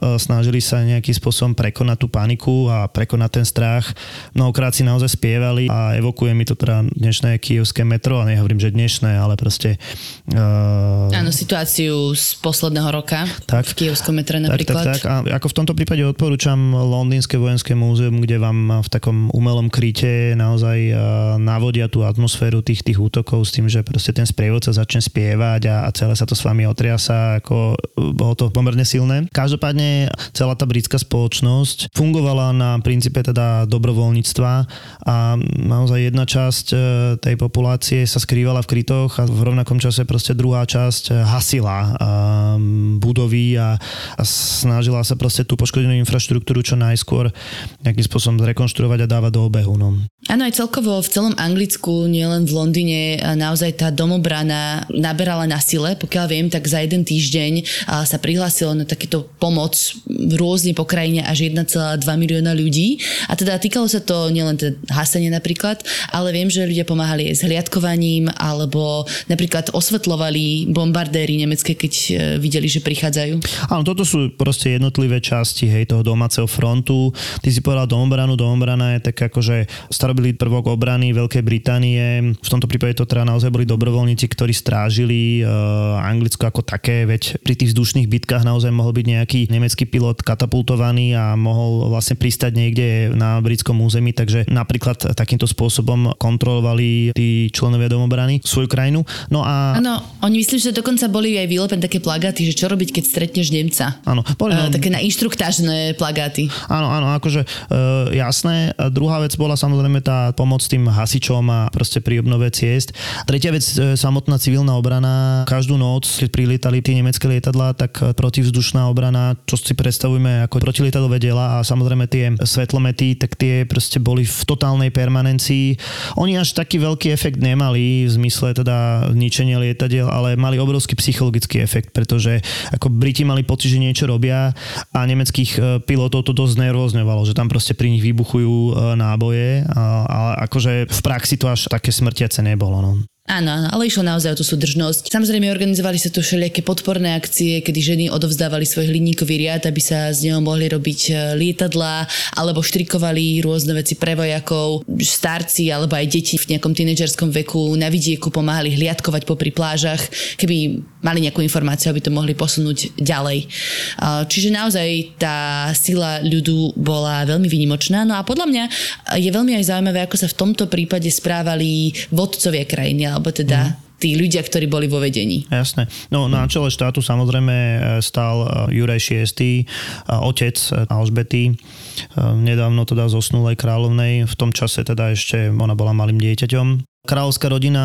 e, snažili sa nejakým spôsobom prekonať tú paniku a prekonať ten strach. Mnohokrát si naozaj spievali a evokuje mi to teda dnešné kievské metro, a nehovorím, že dnešné, ale proste...
Uh... Áno, situáciu z posledného roka tak, v kievskom metre napríklad.
Tak, tak, tak. A ako v tomto prípade odporúčam Londýnske vojenské múzeum, kde vám v takom umelom kryte naozaj navodia tú atmosféru tých, tých útokov s tým, že proste ten sprievodca začne spievať a, a celé sa to s vami otriasa, ako bolo to pomerne silné. Každopádne celá tá britská spoločnosť fungovala na princípe teda dobrovoľníctva a naozaj jedna časť e, tej populácie sa skrývala v krytoch a v rovnakom čase proste druhá časť e, hasila budovy a, a snažila sa proste tú poškodenú infraštruktúru čo najskôr nejakým spôsobom zrekonštruovať a dáva do obehu. No.
Áno, aj celkovo v celom Anglicku, nielen v Londýne, naozaj tá domobrana naberala na sile. Pokiaľ viem, tak za jeden týždeň sa prihlásilo na takéto pomoc rôzne po krajine až 1,2 milióna ľudí. A teda týkalo sa to nielen teda hasenia napríklad, ale viem, že ľudia pomáhali aj s hliadkovaním alebo napríklad osvetlovali bombardéry nemecké, keď e, videli, že prichádzajú.
Áno, toto sú proste jednotlivé časti hej, toho domáceho frontu. Ty si povedal domobranu, domobrana tak akože pôsobili prvok obrany Veľkej Británie. V tomto prípade to teda naozaj boli dobrovoľníci, ktorí strážili uh, Anglicko ako také, veď pri tých vzdušných bitkách naozaj mohol byť nejaký nemecký pilot katapultovaný a mohol vlastne pristať niekde na britskom území, takže napríklad takýmto spôsobom kontrolovali tí členovia domobrany svoju krajinu. No a...
Áno, oni myslím, že dokonca boli aj vylepené také plagáty, že čo robiť, keď stretneš Nemca.
Áno, boli,
Uh, také na inštruktážne plagáty.
Áno, áno, akože uh, jasné. A druhá vec bola samozrejme tá pomoc tým hasičom a proste pri obnove ciest. Tretia vec, e, samotná civilná obrana. Každú noc, keď prilietali tie nemecké lietadlá, tak e, protivzdušná obrana, čo si predstavujeme ako protilietadlové diela a samozrejme tie svetlomety, tak tie proste boli v totálnej permanencii. Oni až taký veľký efekt nemali v zmysle teda ničenia lietadiel, ale mali obrovský psychologický efekt, pretože ako Briti mali pocit, že niečo robia a nemeckých e, pilotov to dosť nervózňovalo, že tam proste pri nich vybuchujú náboje, ale akože v praxi to až také smrtiace nebolo. No.
Áno, ale išlo naozaj o tú súdržnosť. Samozrejme, organizovali sa tu všelijaké podporné akcie, kedy ženy odovzdávali svoj hliníkový riad, aby sa z neho mohli robiť e, lietadlá, alebo štrikovali rôzne veci pre vojakov, starci alebo aj deti v nejakom tínedžerskom veku na vidieku pomáhali hliadkovať popri plážach, keby mali nejakú informáciu, aby to mohli posunúť ďalej. Čiže naozaj tá sila ľudu bola veľmi vynimočná. No a podľa mňa je veľmi aj zaujímavé, ako sa v tomto prípade správali vodcovia krajiny, alebo teda mm. tí ľudia, ktorí boli vo vedení.
Jasné. No na čele štátu samozrejme e, stal e, Juraj VI, e, otec Alžbety, nedávno teda zosnulej kráľovnej, v tom čase teda ešte ona bola malým dieťaťom. Kráľovská rodina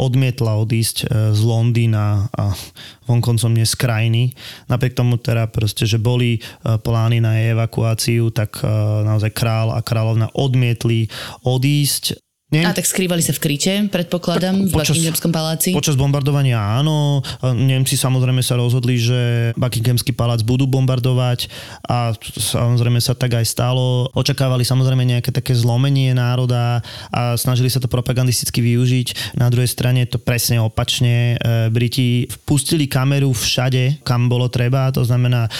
odmietla odísť z Londýna a vonkoncom nie z krajiny. Napriek tomu teda proste, že boli plány na jej evakuáciu, tak naozaj král a kráľovna odmietli odísť
nie? A tak skrývali sa v kryte, predpokladám, po, počas, v Buckinghamskom paláci.
Počas bombardovania áno. Nemci samozrejme sa rozhodli, že Buckinghamský palác budú bombardovať a samozrejme sa tak aj stalo. Očakávali samozrejme nejaké také zlomenie národa a snažili sa to propagandisticky využiť. Na druhej strane to presne opačne. E, Briti vpustili kameru všade, kam bolo treba. To znamená, e,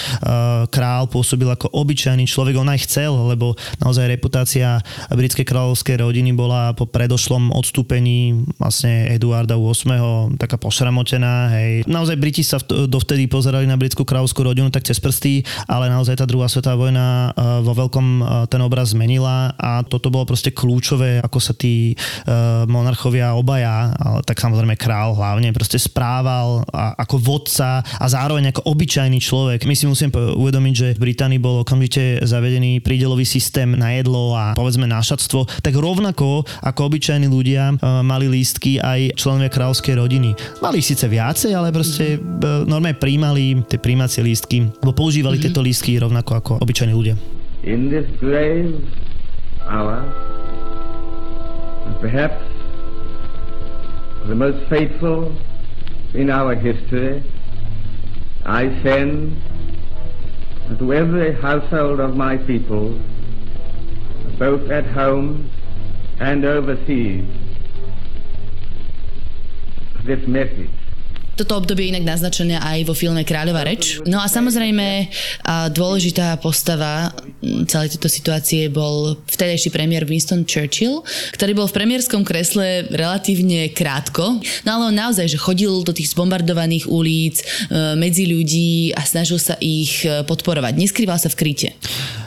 král pôsobil ako obyčajný človek. On aj chcel, lebo naozaj reputácia britskej kráľovskej rodiny bola po predošlom odstúpení vlastne Eduarda VIII taká pošramotená, hej. Naozaj Briti sa dovtedy pozerali na britskú kráľovskú rodinu tak cez prsty, ale naozaj tá druhá svetová vojna e, vo veľkom e, ten obraz zmenila a toto bolo proste kľúčové, ako sa tí e, monarchovia obaja, ale tak samozrejme král hlavne, proste správal ako vodca a zároveň ako obyčajný človek. My si musím uvedomiť, že v Británii bol okamžite zavedený prídelový systém na jedlo a povedzme nášatstvo, tak rovnako ako obyčajní ľudia e, mali lístky aj členovia kráľovskej rodiny. Mali ich síce viacej, ale proste e, normálne príjmali tie príjmacie lístky, lebo používali mm-hmm. tieto lístky rovnako ako obyčajní ľudia. In this grave hour, perhaps the most faithful in our history, I send to every household of my people, both at home and overseas this message.
Toto obdobie je inak naznačené aj vo filme Kráľová reč. No a samozrejme dôležitá postava celej tejto situácie bol vtedajší premiér Winston Churchill, ktorý bol v premiérskom kresle relatívne krátko, no ale on naozaj, že chodil do tých zbombardovaných ulic e, medzi ľudí a snažil sa ich e, podporovať. Neskrýval sa v kryte.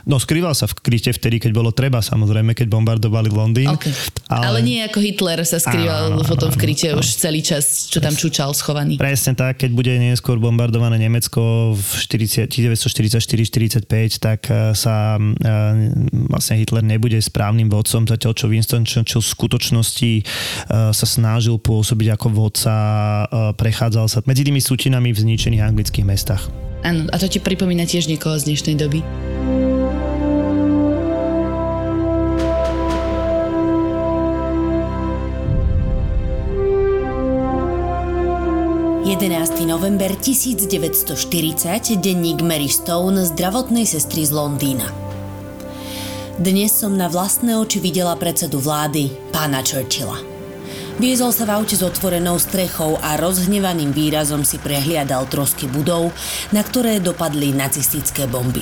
No skrýval sa v kryte vtedy, keď bolo treba, samozrejme, keď bombardovali Londýn.
Okay. Ale... ale nie ako Hitler sa skrýval áno, potom v kryte áno, už celý čas, čo tam čúčal schovaný.
Presne tak, keď bude neskôr bombardované Nemecko v 1944-45, tak eh, sa eh, vlastne Hitler nebude správnym vodcom, zatiaľ čo Winston Churchill v skutočnosti eh, sa snažil pôsobiť ako vodca, prechádzal sa medzi tými súčinami v zničených anglických mestách.
Áno, a to ti pripomína tiež niekoho z dnešnej doby.
11. november 1940, denník Mary Stone, zdravotnej sestry z Londýna. Dnes som na vlastné oči videla predsedu vlády, pána Churchilla. Viezol sa v aute s otvorenou strechou a rozhnevaným výrazom si prehliadal trosky budov, na ktoré dopadli nacistické bomby.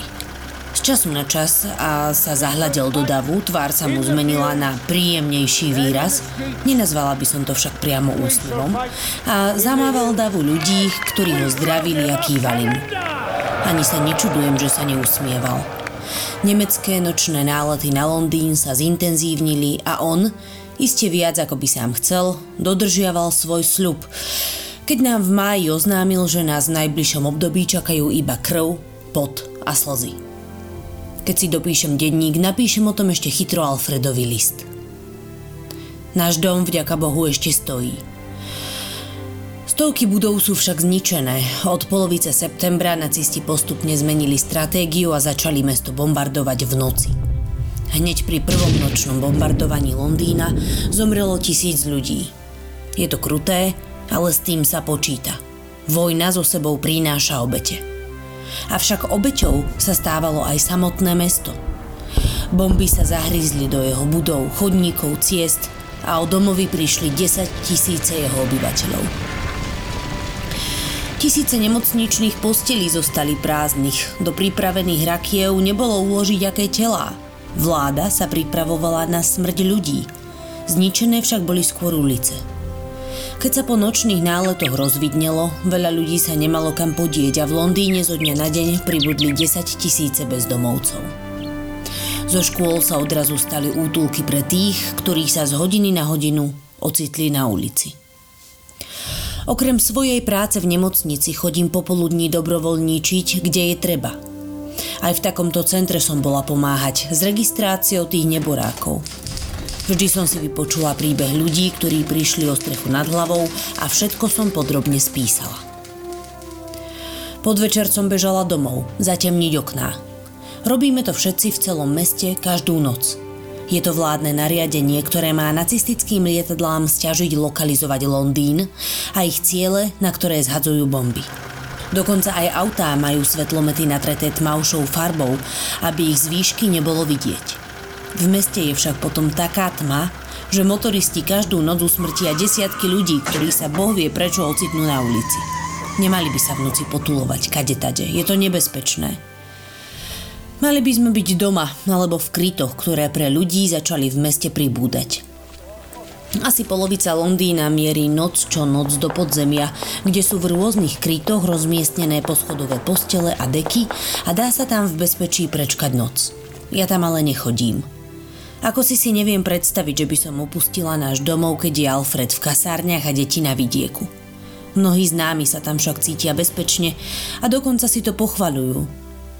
Z času na čas a sa zahľadel do davu, tvár sa mu zmenila na príjemnejší výraz, nenazvala by som to však priamo úsmevom, a zamával davu ľudí, ktorí ho zdravili a kývali. Ani sa nečudujem, že sa neusmieval. Nemecké nočné nálety na Londýn sa zintenzívnili a on, iste viac ako by sám chcel, dodržiaval svoj sľub, keď nám v máji oznámil, že nás v najbližšom období čakajú iba krv, pot a slzy. Keď si dopíšem denník, napíšem o tom ešte chytro Alfredovi list. Náš dom vďaka Bohu ešte stojí. Stovky budov sú však zničené. Od polovice septembra nacisti postupne zmenili stratégiu a začali mesto bombardovať v noci. Hneď pri prvom nočnom bombardovaní Londýna zomrelo tisíc ľudí. Je to kruté, ale s tým sa počíta. Vojna so sebou prináša obete. Avšak obeťou sa stávalo aj samotné mesto. Bomby sa zahryzli do jeho budov, chodníkov, ciest a o domovy prišli 10 tisíce jeho obyvateľov. Tisíce nemocničných postelí zostali prázdnych, do pripravených rakiev nebolo uložiť aké telá. Vláda sa pripravovala na smrť ľudí, zničené však boli skôr ulice. Keď sa po nočných náletoch rozvidnelo, veľa ľudí sa nemalo kam podieť a v Londýne zo dňa na deň pribudli 10 tisíce bezdomovcov. Zo škôl sa odrazu stali útulky pre tých, ktorých sa z hodiny na hodinu ocitli na ulici. Okrem svojej práce v nemocnici chodím popoludní dobrovoľníčiť, kde je treba. Aj v takomto centre som bola pomáhať s registráciou tých neborákov. Vždy som si vypočula príbeh ľudí, ktorí prišli o strechu nad hlavou a všetko som podrobne spísala. Podvečer som bežala domov, zatemniť okná. Robíme to všetci v celom meste každú noc. Je to vládne nariadenie, ktoré má nacistickým lietadlám stiažiť lokalizovať Londýn a ich ciele, na ktoré zhadzujú bomby. Dokonca aj autá majú svetlomety natreté tmavšou farbou, aby ich z výšky nebolo vidieť. V meste je však potom taká tma, že motoristi každú noc usmrtia desiatky ľudí, ktorí sa Boh vie prečo ocitnú na ulici. Nemali by sa v noci potulovať kade tade, je to nebezpečné. Mali by sme byť doma alebo v krytoch, ktoré pre ľudí začali v meste pribúdať. Asi polovica Londýna mierí noc čo noc do podzemia, kde sú v rôznych krytoch rozmiestnené poschodové postele a deky a dá sa tam v bezpečí prečkať noc. Ja tam ale nechodím. Ako si si neviem predstaviť, že by som opustila náš domov, keď je Alfred v kasárniach a deti na vidieku. Mnohí známi sa tam však cítia bezpečne a dokonca si to pochvaľujú.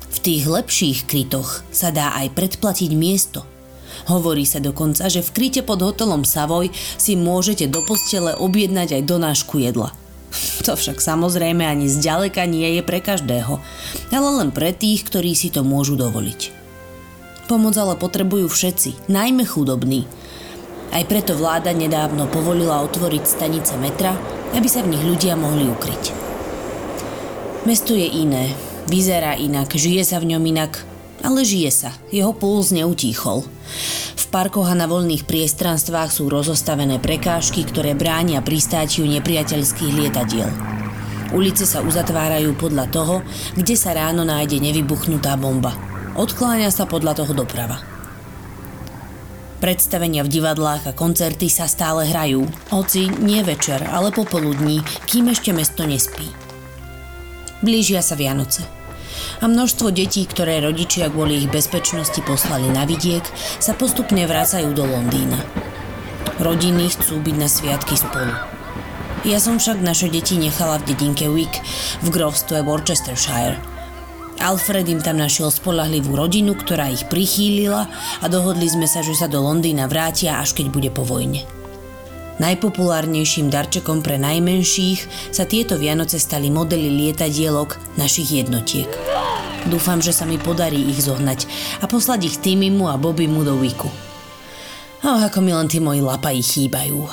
V tých lepších krytoch sa dá aj predplatiť miesto. Hovorí sa dokonca, že v kryte pod hotelom Savoy si môžete do postele objednať aj donášku jedla. To však samozrejme ani zďaleka nie je pre každého, ale len pre tých, ktorí si to môžu dovoliť. Pomoc ale potrebujú všetci, najmä chudobní. Aj preto vláda nedávno povolila otvoriť stanice metra, aby sa v nich ľudia mohli ukryť. Mesto je iné, vyzerá inak, žije sa v ňom inak, ale žije sa, jeho puls neutíchol. V parkoch a na voľných priestranstvách sú rozostavené prekážky, ktoré bránia pristátiu nepriateľských lietadiel. Ulice sa uzatvárajú podľa toho, kde sa ráno nájde nevybuchnutá bomba – Odkláňa sa podľa toho doprava. Predstavenia v divadlách a koncerty sa stále hrajú, hoci nie večer, ale popoludní, kým ešte mesto nespí. Blížia sa Vianoce a množstvo detí, ktoré rodičia kvôli ich bezpečnosti poslali na vidiek, sa postupne vracajú do Londýna. Rodiny chcú byť na sviatky spolu. Ja som však naše deti nechala v dedinke Wick v grovstve Worcestershire – Alfred im tam našiel spolahlivú rodinu, ktorá ich prichýlila a dohodli sme sa, že sa do Londýna vrátia, až keď bude po vojne. Najpopulárnejším darčekom pre najmenších sa tieto Vianoce stali modely lietadielok našich jednotiek. Dúfam, že sa mi podarí ich zohnať a poslať ich Timimu a Bobimu do Wiku. Oh, ako mi len tí moji lapaji chýbajú.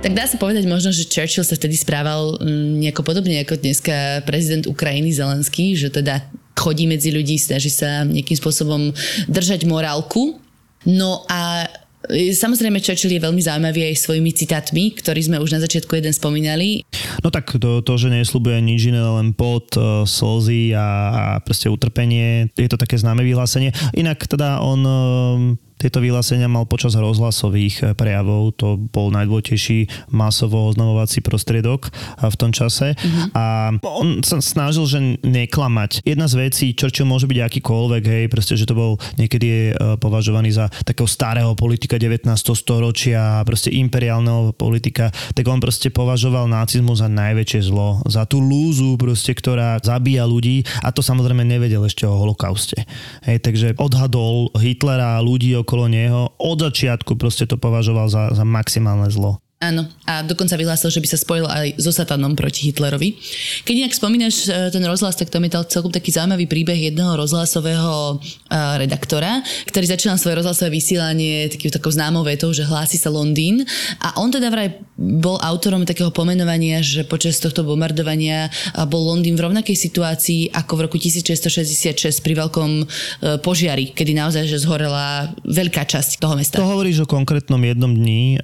Tak dá sa povedať možno, že Churchill sa vtedy správal mm, nejako podobne ako dneska prezident Ukrajiny Zelenský, že teda chodí medzi ľudí, snaží sa nejakým spôsobom držať morálku. No a Samozrejme, Churchill je veľmi zaujímavý aj svojimi citátmi, ktorý sme už na začiatku jeden spomínali.
No tak to, to že neslúbuje nič iné, len pot, e, slzy a, a proste utrpenie, je to také známe vyhlásenie. Inak teda on e, tieto vyhlásenia mal počas rozhlasových eh, prejavov, to bol najdôležitejší masovo oznamovací prostriedok eh, v tom čase uh-huh. a on sa snažil, že neklamať. Jedna z vecí, Churchill môže byť akýkoľvek, hej, proste, že to bol niekedy je eh, považovaný za takého starého politika 19. storočia, proste imperiálneho politika, tak on proste považoval nacizmu za najväčšie zlo, za tú lúzu proste, ktorá zabíja ľudí a to samozrejme nevedel ešte o holokauste. Hej, takže odhadol Hitlera a ľudí okolo neho. Od začiatku proste to považoval za, za maximálne zlo.
Áno, a dokonca vyhlásil, že by sa spojil aj so satanom proti Hitlerovi. Keď inak spomínaš e, ten rozhlas, tak to je celkom taký zaujímavý príbeh jedného rozhlasového e, redaktora, ktorý začínal svoje rozhlasové vysielanie takým takou známou vetou, že hlási sa Londýn. A on teda vraj bol autorom takého pomenovania, že počas tohto bombardovania e, bol Londýn v rovnakej situácii ako v roku 1666 pri veľkom požiari, kedy naozaj že zhorela veľká časť toho mesta.
To hovoríš o konkrétnom jednom dni,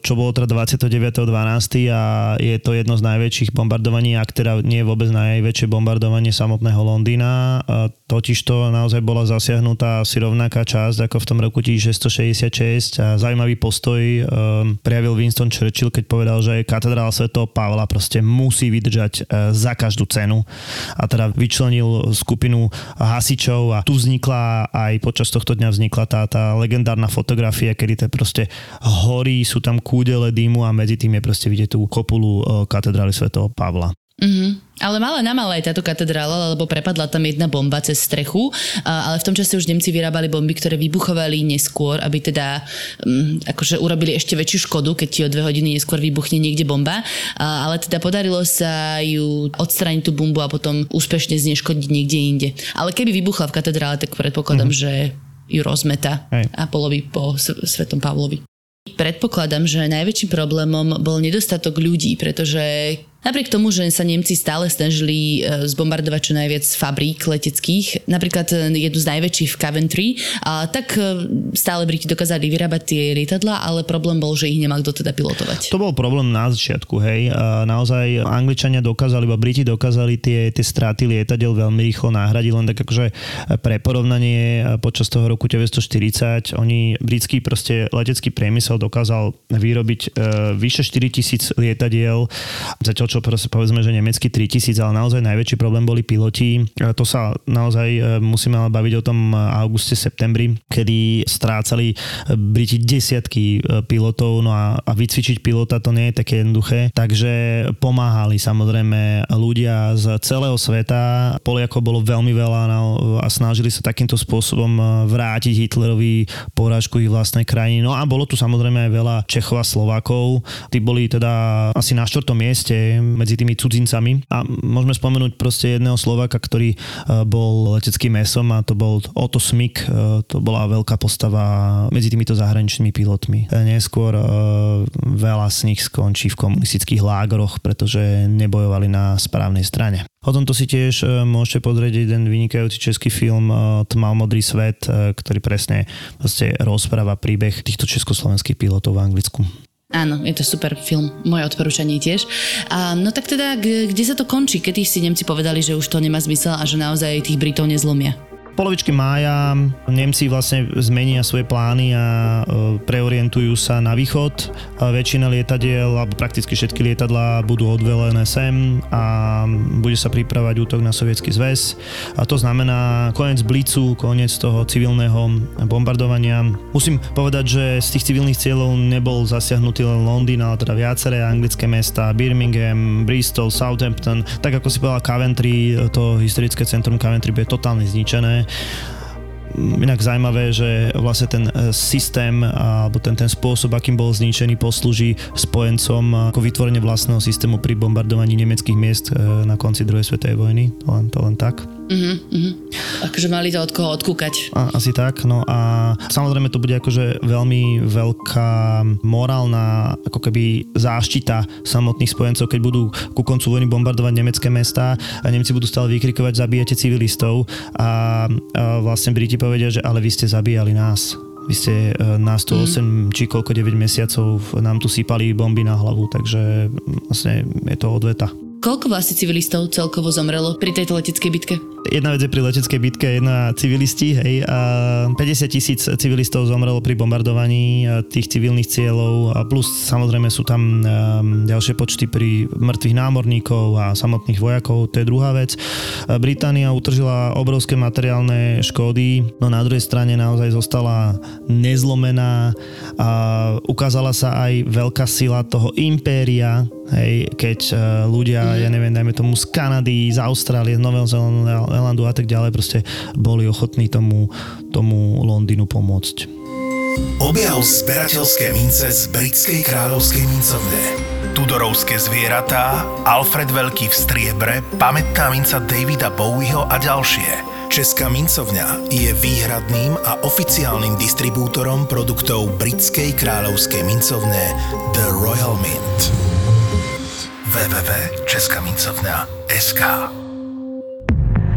čo bolo teda 29.12. a je to jedno z najväčších bombardovaní, ak teda nie je vôbec najväčšie bombardovanie samotného Londýna. Totiž to naozaj bola zasiahnutá asi rovnaká časť ako v tom roku 1666 a zaujímavý postoj um, prejavil Winston Churchill, keď povedal, že katedrál Sv. Pavla proste musí vydržať uh, za každú cenu a teda vyčlenil skupinu hasičov a tu vznikla aj počas tohto dňa vznikla tá, tá legendárna fotografia, kedy to proste horí, sú tam kúdele dole dýmu a medzi tým je proste vidieť tú kopulu e, katedrály svätého Pavla.
Mm-hmm. Ale mala na malé táto katedrála, lebo prepadla tam jedna bomba cez strechu, ale v tom čase už Nemci vyrábali bomby, ktoré vybuchovali neskôr, aby teda um, akože urobili ešte väčšiu škodu, keď ti o dve hodiny neskôr vybuchne niekde bomba. Ale teda podarilo sa ju odstrániť tú bombu a potom úspešne zneškodiť niekde inde. Ale keby vybuchla v katedrále, tak predpokladám, mm-hmm. že ju rozmeta Hej. a bolo by po Svetom Pavlovi. Predpokladám, že najväčším problémom bol nedostatok ľudí, pretože Napriek tomu, že sa Nemci stále snažili e, zbombardovať čo najviac fabrík leteckých, napríklad e, jednu z najväčších v Coventry, tak e, stále Briti dokázali vyrábať tie lietadla, ale problém bol, že ich nemal kto teda pilotovať.
To bol problém na začiatku, hej. Naozaj Angličania dokázali, alebo Briti dokázali tie, tie straty lietadiel veľmi rýchlo nahradiť, len tak akože pre porovnanie počas toho roku 1940 oni, britský proste letecký priemysel dokázal vyrobiť vyše 4000 lietadiel, zatiaľ čo povedzme, že nemecký 3000, ale naozaj najväčší problém boli piloti. To sa naozaj e, musíme baviť o tom auguste, septembri, kedy strácali e, Briti desiatky e, pilotov, no a, a vycvičiť pilota to nie je také jednoduché, takže pomáhali samozrejme ľudia z celého sveta. Poliakov bolo veľmi veľa no, a snažili sa takýmto spôsobom vrátiť Hitlerovi porážku ich vlastnej krajiny. No a bolo tu samozrejme aj veľa Čechov a Slovákov. Tí boli teda asi na štvrtom mieste medzi tými cudzincami. A môžeme spomenúť proste jedného Slováka, ktorý e, bol leteckým mesom a to bol Otto Smik. E, to bola veľká postava medzi týmito zahraničnými pilotmi. E, neskôr veľa z nich skončí v komunistických lágoroch, pretože nebojovali na správnej strane. O tomto si tiež môžete pozrieť jeden vynikajúci český film Tmal modrý svet, ktorý presne rozpráva príbeh týchto československých pilotov v Anglicku.
Áno, je to super film, moje odporúčanie tiež. A, no tak teda, kde sa to končí? Kedy si Nemci povedali, že už to nemá zmysel a že naozaj tých Britov nezlomia?
Polovičky mája Nemci vlastne zmenia svoje plány a e, preorientujú sa na východ. Väčšina lietadiel, alebo prakticky všetky lietadlá budú odvelené sem a bude sa pripravať útok na sovietský zväz. A to znamená koniec blicu, koniec toho civilného bombardovania. Musím povedať, že z tých civilných cieľov nebol zasiahnutý len Londýn, ale teda viaceré anglické mesta, Birmingham, Bristol, Southampton. Tak ako si povedal Coventry, to historické centrum Coventry bude totálne zničené inak zaujímavé, že vlastne ten e, systém alebo ten, ten spôsob, akým bol zničený, poslúži spojencom ako vytvorenie vlastného systému pri bombardovaní nemeckých miest e, na konci druhej svetovej vojny. To len, to len tak.
Uh-huh, uh-huh. Akože mali to od koho odkúkať.
A, asi tak, no a samozrejme to bude akože veľmi veľká morálna ako keby záštita samotných spojencov, keď budú ku koncu vojny bombardovať nemecké mesta a Nemci budú stále vykrikovať zabíjate civilistov a, a vlastne Briti povedia, že ale vy ste zabíjali nás Vy ste e, nás tu 8 či koľko 9 mesiacov nám tu sypali bomby na hlavu, takže vlastne je to odveta.
Koľko vlastne civilistov celkovo zomrelo pri tejto leteckej bitke?
Jedna vec je pri leteckej bitke, jedna civilisti, hej, a 50 tisíc civilistov zomrelo pri bombardovaní tých civilných cieľov a plus samozrejme sú tam ďalšie počty pri mŕtvych námorníkov a samotných vojakov, to je druhá vec. Británia utržila obrovské materiálne škody, no na druhej strane naozaj zostala nezlomená a ukázala sa aj veľká sila toho impéria, hej, keď ľudia ja neviem, dajme tomu z Kanady, z Austrálie, z Nového Zelandu a tak ďalej, proste boli ochotní tomu, tomu Londýnu pomôcť.
Objav zberateľské mince z britskej kráľovskej mincovne. Tudorovské zvieratá, Alfred Veľký v striebre, pamätná minca Davida Bowieho a ďalšie. Česká mincovňa je výhradným a oficiálnym distribútorom produktov britskej kráľovskej mincovne The Royal Mint www.českamincovna.sk